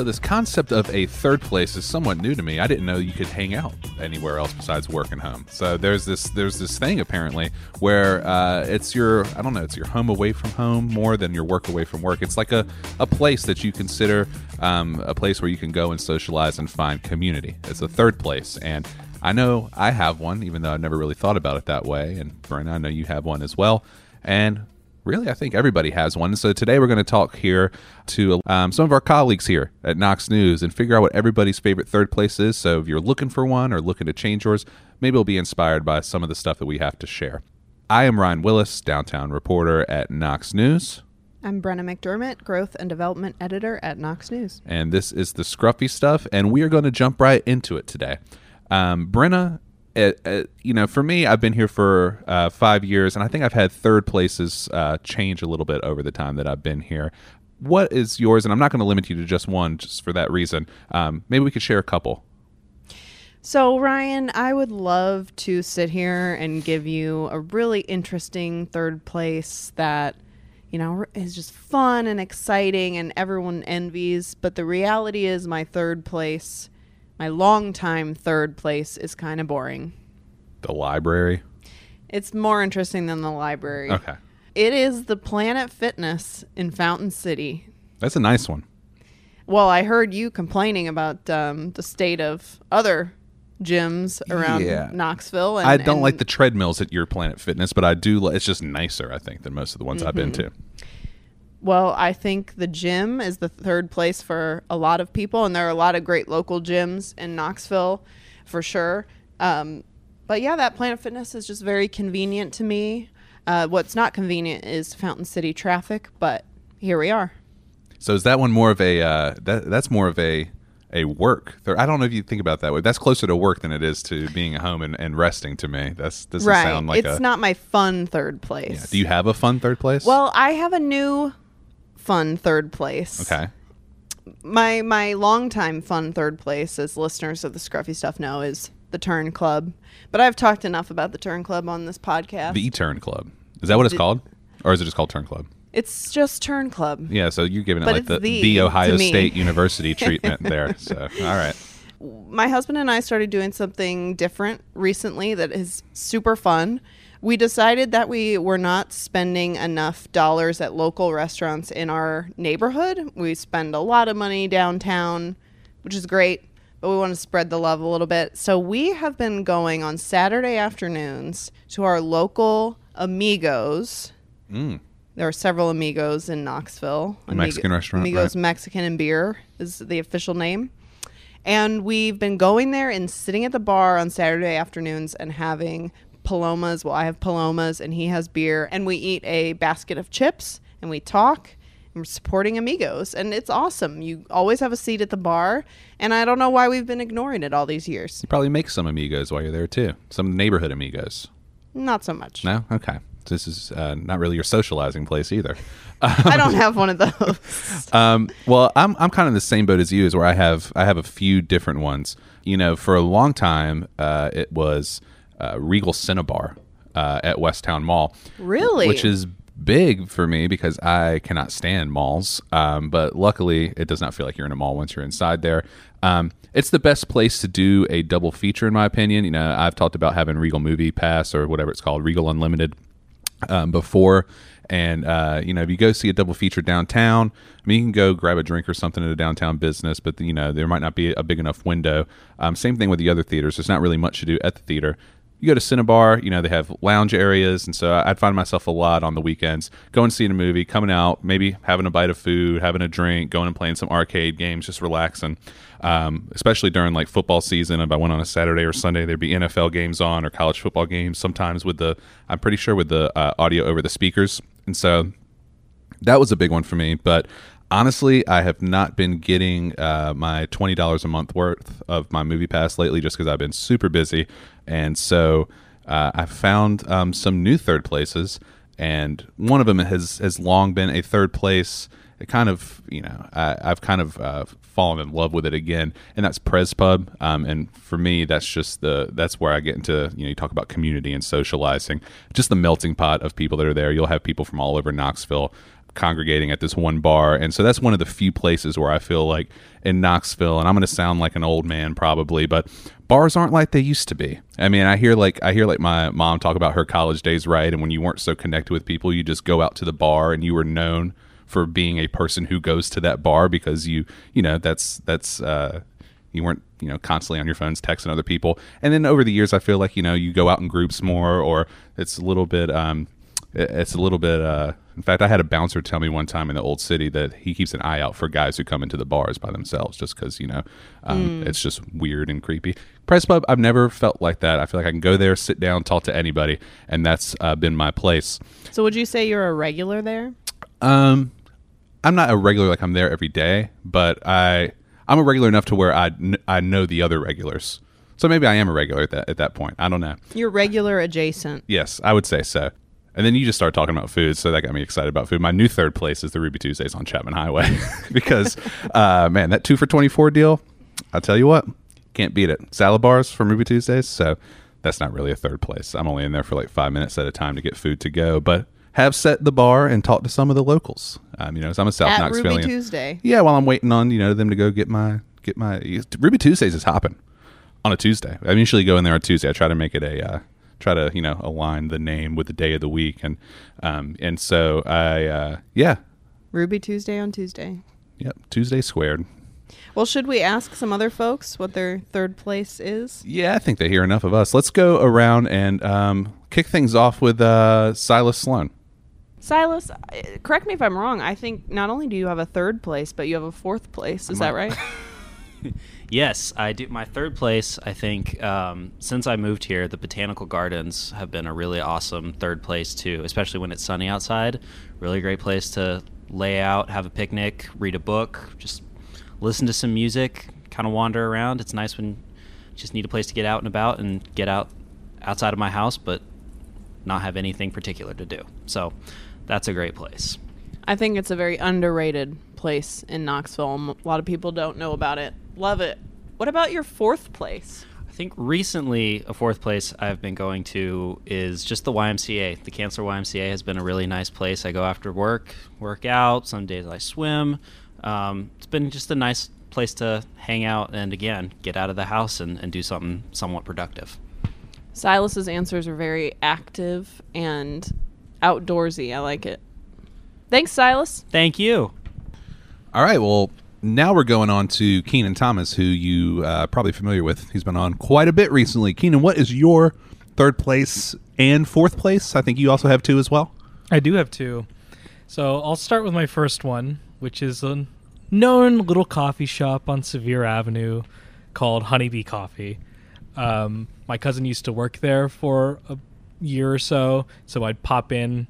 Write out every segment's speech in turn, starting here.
So this concept of a third place is somewhat new to me. I didn't know you could hang out anywhere else besides work and home. So there's this there's this thing apparently where uh, it's your I don't know it's your home away from home more than your work away from work. It's like a, a place that you consider um, a place where you can go and socialize and find community. It's a third place and. I know I have one, even though I've never really thought about it that way. And Brenna, I know you have one as well. And really, I think everybody has one. So today we're going to talk here to um, some of our colleagues here at Knox News and figure out what everybody's favorite third place is. So if you're looking for one or looking to change yours, maybe you'll be inspired by some of the stuff that we have to share. I am Ryan Wilusz, downtown reporter at Knox News. I'm Brenna McDermott, Growth and Development Editor at Knox News. and this is the scruffy stuff, and we are going to jump right into it today. Um, Brenna, uh, uh, you know, for me, I've been here for uh, five years, and I think I've had third places uh, change a little bit over the time that I've been here. What is yours? And I'm not going to limit you to just one, just for that reason. Um, maybe we could share a couple. So, Ryan, I would love to sit here and give you a really interesting third place that, you know, is just fun and exciting and everyone envies. But the reality is, my third place, my longtime third place, is kind of boring. The library. It's more interesting than the library. Okay, It is the Planet Fitness in Fountain City. that's a nice one. Well, I heard you complaining about um, the state of other gyms around Yeah. Knoxville. And, I don't like the treadmills at your Planet Fitness, but I do. li- It's just nicer, I think, than most of the ones I've been to. Well, I think the gym is the third place for a lot of people, and there are a lot of great local gyms in Knoxville, for sure. Um, but yeah, that Planet Fitness is just very convenient to me. Uh, what's not convenient is Fountain City traffic, but here we are. So is that one more of a uh, that that's more of a a work? I don't know if you think about that way. That's closer to work than it is to being at home and, and resting. To me, that's doesn't right. sound like it's a. not my fun third place. yeah. Do you have a fun third place? Well, I have a new fun third place. okay. My my longtime fun third place, as listeners of the Scruffy Stuff know, is the Turn Club. But I've talked enough about the Turn Club on this podcast. The Turn Club is that what it's called, or is it just called Turn Club? it's just Turn Club. Yeah. So you're giving it But like it's the, the the Ohio to me. State University treatment there. So all right. my husband and I started doing something different recently that is super fun. We decided that we were not spending enough dollars at local restaurants in our neighborhood. We spend a lot of money downtown, which is great, but we want to spread the love a little bit. So we have been going on Saturday afternoons to our local Amigos. Mm. There are several Amigos in Knoxville. A Mexican restaurant, Amigos right. Mexican and Beer is the official name. And we've been going there and sitting at the bar on Saturday afternoons and having palomas. Well, I have palomas and he has beer. And we eat a basket of chips and we talk. And we're supporting Amigos. And it's awesome. You always have a seat at the bar. And I don't know why we've been ignoring it all these years. You probably make some amigos while you're there too. Some neighborhood amigos. Not so much. No. Okay. This is uh, not really your socializing place either. I don't have one of those. Um, well, I'm I'm kind of in the same boat as you, is where I have I have a few different ones. You know, for a long time, uh, it was uh, Regal Cinebarre uh, at West Town Mall, Really? which is big for me because I cannot stand malls. Um, but luckily, it does not feel like you're in a mall once you're inside there. Um, it's the best place to do a double feature, in my opinion. You know, I've talked about having Regal Movie Pass or whatever it's called, Regal Unlimited um, before. And, uh, you know, if you go see a double feature downtown, I mean, you can go grab a drink or something at a downtown business, but, you know, there might not be a big enough window. Um, same thing with the other theaters. There's not really much to do at the theater. You go to Cinebarre, you know, they have lounge areas. And so I'd find myself a lot on the weekends going seeing a movie, coming out, maybe having a bite of food, having a drink, going and playing some arcade games, just relaxing. Um, especially during like football season. If I went on a Saturday or Sunday, there'd be NFL games on or college football games, sometimes with the, I'm pretty sure with the uh, audio over the speakers. And so that was a big one for me. But honestly, I have not been getting uh, my twenty dollars a month worth of my Movie Pass lately, just because I've been super busy, and so uh, I found um, some new third places, and one of them has has long been a third place. It kind of, you know, I, I've kind of uh, fallen in love with it again, and that's Pres Pub. Um, and for me, that's just the that's where I get into. You know, you talk about community and socializing, just the melting pot of people that are there. You'll have people from all over Knoxville congregating at this one bar. And so that's one of the few places where I feel like in Knoxville, and I'm going to sound like an old man probably, but bars aren't like they used to be. I mean, I hear like I hear like my mom talk about her college days, right? And when you weren't so connected with people, you just go out to the bar and you were known for being a person who goes to that bar because you, you know, that's that's uh you weren't you know constantly on your phones texting other people and then over the years i feel like you know you go out in groups more or it's a little bit um it's a little bit uh in fact i had a bouncer tell me one time in the old city that he keeps an eye out for guys who come into the bars by themselves just because you know um, it's just weird and creepy Pres Pub i've never felt like that i feel like i can go there sit down talk to anybody and that's uh, been my place So would you say you're a regular there? um, I'm not a regular like I'm there every day, but I I'm a regular enough to where I kn- I know the other regulars. So maybe I am a regular at that at that point. I don't know. You're regular adjacent. Yes, I would say so. And then you just start talking about food, so that got me excited about food. My new third place is the Ruby Tuesdays on Chapman Highway because, uh, man, that two for twenty four deal. I'll tell you what, can't beat it. Salad bars from Ruby Tuesdays, so that's not really a third place. I'm only in there for like five minutes at a time to get food to go, but have set the bar and talked to some of the locals. Um, you know, 'cause I'm a South At Ruby Tuesday. Yeah, while I'm waiting on you know them to go get my get my Ruby Tuesdays is hopping on a Tuesday. I usually go in there on Tuesday. I try to make it a uh, try to you know align the name with the day of the week and um and so I uh, yeah Ruby Tuesday on Tuesday. yep Tuesday squared. Well, should we ask some other folks what their third place is? Yeah, I think they hear enough of us. Let's go around and um, kick things off with uh, Silas Sloan. Silas, uh, correct me if I'm wrong. I think not only do you have a third place, but you have a fourth place. Is that right? Yes, I do. My third place, I think, um, since I moved here, the botanical gardens have been a really awesome third place too, especially when it's sunny outside. Really great place to lay out, have a picnic, read a book, just listen to some music, kind of wander around. It's nice when you just need a place to get out and about and get out outside of my house, but not have anything particular to do. So that's a great place. I think it's a very underrated place in Knoxville. A lot of people don't know about it. Love it. What about your fourth place? I think recently a fourth place I've been going to is just the YMCA. The Cansler YMCA has been a really nice place. I go after work, work out. Some days I swim. Um, it's been just a nice place to hang out and again get out of the house and, and do something somewhat productive. Silas's answers are very active and outdoorsy. I like it. Thanks, Silas. Thank you. All right, well, now we're going on to Keenan Thomas, who you uh, probably familiar with. He's been on quite a bit recently. Keenan, what is your third place and fourth place? I think you also have two as well. I do have two. So I'll start with my first one, which is a known little coffee shop on Sevier Avenue called Honeybee Coffee. Um, my cousin used to work there for a year or so, so I'd pop in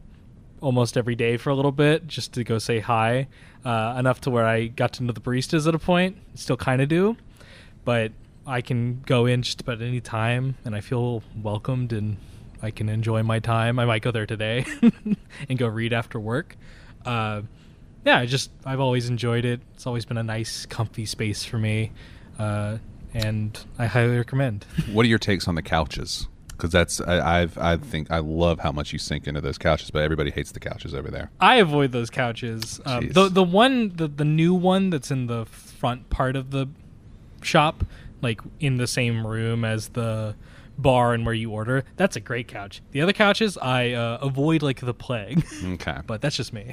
almost every day for a little bit just to go say hi. Uh, enough to where I got to know the baristas at a point. Still kind of do, but I can go in just about any time, and I feel welcomed and I can enjoy my time. I might go there today and go read after work. Uh, yeah, I just I've always enjoyed it. It's always been a nice, comfy space for me, uh, and I highly recommend. What are your takes on the couches? Because that's I, I've I think I love how much you sink into those couches, but everybody hates the couches over there. I avoid those couches. Um, the the one the the new one that's in the front part of the shop, like in the same room as the bar and where you order. That's a great couch. The other couches I uh, avoid like the plague, Okay, but that's just me.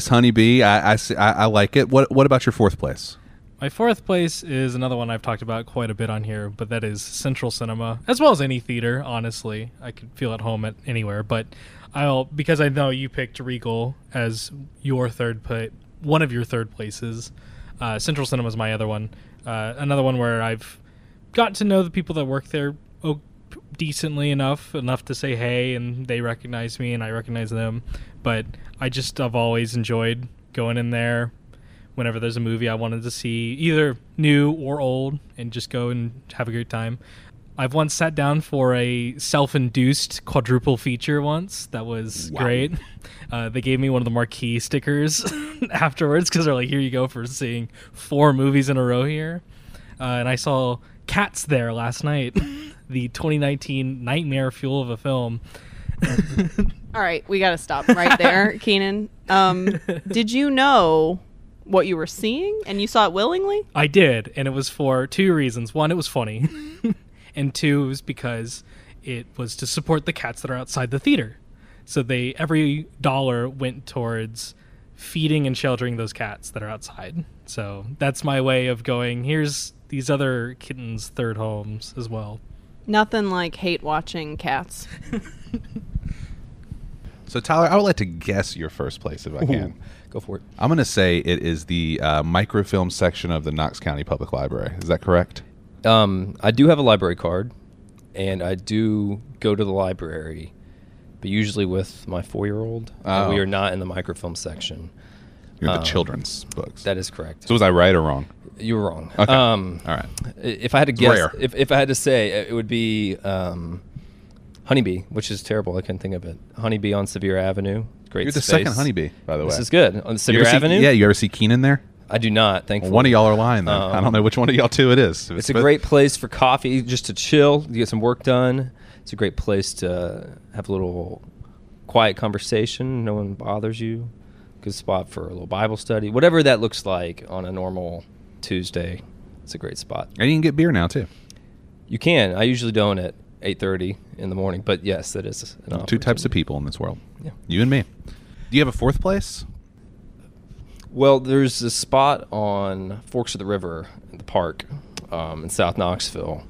Honeybee, I, I, see- I, I like it. What What about your fourth place? My fourth place is another one I've talked about quite a bit on here, but that is Central Cinema, as well as any theater. Honestly, I could feel at home at anywhere, but I'll because I know you picked Regal as your third put one of your third places. Uh, Central Cinema is my other one. Uh, another one where I've got to know the people that work there oh, decently enough, enough to say hey, and they recognize me and I recognize them. But I just have always enjoyed going in there whenever there's a movie I wanted to see, either new or old, and just go and have a great time. I've once sat down for a self-induced quadruple feature once. That was great. Uh, they gave me one of the marquee stickers afterwards because they're like, "Here you go for seeing four movies in a row here." Uh, and I saw Cats there last night, the 2019 nightmare fuel of a film. All right, we got to stop right there, Keenan. Um, did you know what you were seeing and you saw it willingly? I did, and it was for two reasons. One, it was funny, and two, it was because it was to support the cats that are outside the theater. So they every dollar went towards feeding and sheltering those cats that are outside. So that's my way of going. Here's these other kittens' third homes as well. Nothing like hate watching cats. So Tyler, I would like to guess your first place if I can. Go for it. I'm going to say it is the uh, microfilm section of the Knox County Public Library. Is that correct? Um, I do have a library card, and I do go to the library, but usually with my four-year-old. Oh. we are not in the microfilm section. You're the Um, children's books. That is correct. so was I right or wrong? you were wrong. Okay. Um, All right. If I had to guess, if, if I had to say, it would be um, Honeybee, which is terrible. I couldn't think of it. Honeybee on Sevier Avenue. Great. You're the space. second honeybee, by the way. This is good on Sevier see- Avenue. yeah, you ever see Keenan there? I do not. Well, Thankfully, one of y'all are lying. I Um, don't know which one of y'all two it is. It's a great place for coffee, just to chill, to get some work done. It's a great place to have a little quiet conversation. No one bothers you. Good spot for a little Bible study, whatever that looks like on a normal Tuesday. It's a great spot. And you can get beer now too. You can. I usually don't at eight thirty in the morning, but yes, that is an Two types of people in this world. Yeah. You and me. Do you have a fourth place? Well, there's a spot on Forks of the River in the park um, in South Knoxville.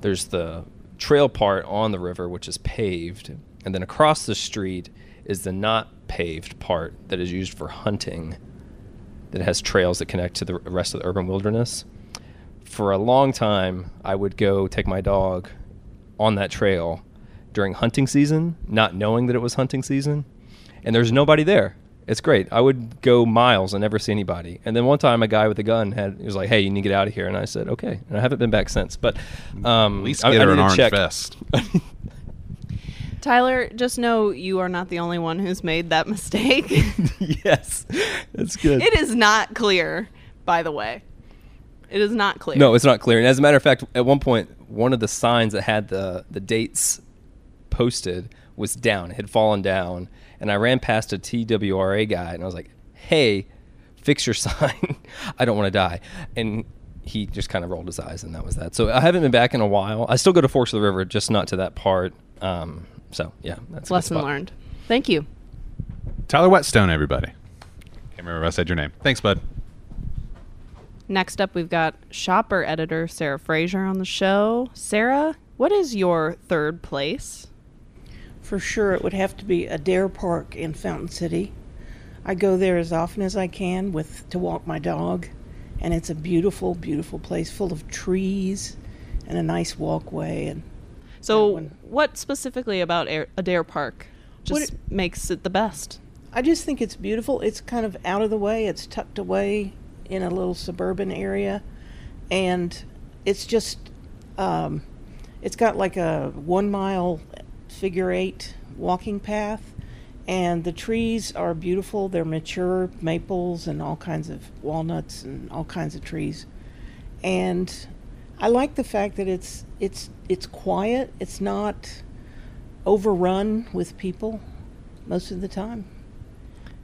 There's the trail part on the river, which is paved, and then across the street is the not paved part that is used for hunting. That has trails that connect to the rest of the urban wilderness. For a long time, I would go take my dog on that trail during hunting season, not knowing that it was hunting season, and there's nobody there. It's great. I would go miles and never see anybody. And then one time, a guy with a gun had he was like, "Hey, you need to get out of here," and I said, "Okay." And I haven't been back since. But um, At least I- get I her need an to orange check. vest. Tyler, just know you are not the only one who's made that mistake. yes, that's good. it is not clear, by the way. It is not clear. No, it's not clear. And as a matter of fact, at one point, one of the signs that had the the dates posted was down. It had fallen down, and I ran past a TWRA guy, and I was like, "Hey, fix your sign. I don't want to die." And he just kind of rolled his eyes, and that was that. So I haven't been back in a while. I still go to Forks of the River, just not to that part. Um, so yeah, that's Lesson learned. Thank you. Tyler Whetstone, everybody. Can't remember if I said your name. Thanks, bud. Next up, we've got shopper editor Sarah Fraser on the show. Sarah, what is your third place? For sure, it would have to be Adair Park in Fountain City. I go there as often as I can with to walk my dog, and it's a beautiful, beautiful place full of trees and a nice walkway. And So, what specifically about Adair Park just it- makes it the best? I just think it's beautiful. It's kind of out of the way. It's tucked away in a little suburban area, and it's just um, it's got like a one mile figure eight walking path, and the trees are beautiful. They're mature maples and all kinds of walnuts and all kinds of trees, and I like the fact that it's it's it's quiet. It's not overrun with people most of the time.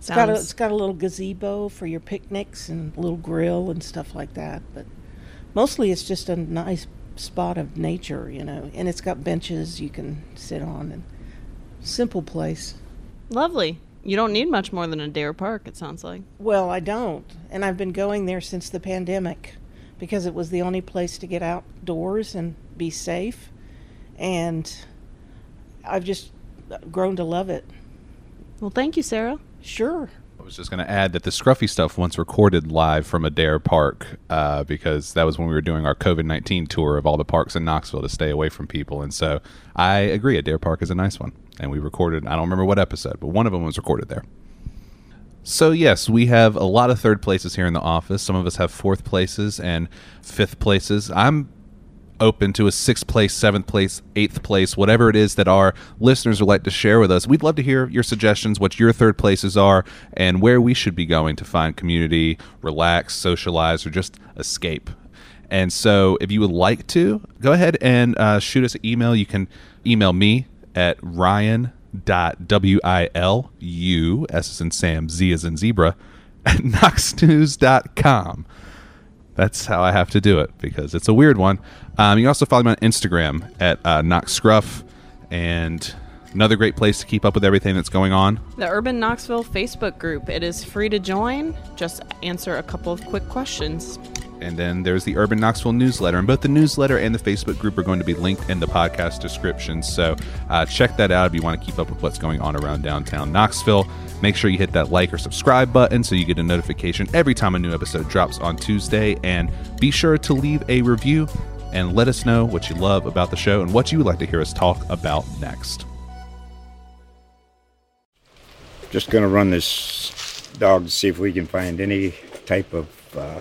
It's got a, it's got a little gazebo for your picnics and a little grill and stuff like that. But mostly it's just a nice spot of nature, you know. And it's got benches you can sit on and simple place. Lovely. You don't need much more than Adair Park, it sounds like. Well, I don't. And I've been going there since the pandemic because it was the only place to get outdoors and be safe. And I've just grown to love it. Well, thank you, Sarah. Sure. I was just going to add that the Scruffy stuff once recorded live from Adair Park uh, because that was when we were doing our COVID 19 tour of all the parks in Knoxville to stay away from people. And so I agree, Adair Park is a nice one. And we recorded, I don't remember what episode, but one of them was recorded there. So, yes, we have a lot of third places here in the office. Some of us have fourth places and fifth places. I'm open to a sixth place, seventh place, eighth place, whatever it is that our listeners would like to share with us. We'd love to hear your suggestions, what your third places are, and where we should be going to find community, relax, socialize, or just escape. And so, if you would like to, go ahead and uh, shoot us an email. You can email me at ryan dot w i l u s as in Sam Z is in zebra at knoxnews.com. That's how I have to do it because it's a weird one. Um, you can also follow me on Instagram at uh, Knox Scruff, and another great place to keep up with everything that's going on. The Urban Knoxville Facebook group. It is free to join. Just answer a couple of quick questions. And then there's the Urban Knoxville newsletter. And both the newsletter and the Facebook group are going to be linked in the podcast description. So uh, check that out if you want to keep up with what's going on around downtown Knoxville. Make sure you hit that like or subscribe button so you get a notification every time a new episode drops on Tuesday. And be sure to leave a review and let us know what you love about the show and what you would like to hear us talk about next. Just going to run this dog to see if we can find any type of uh,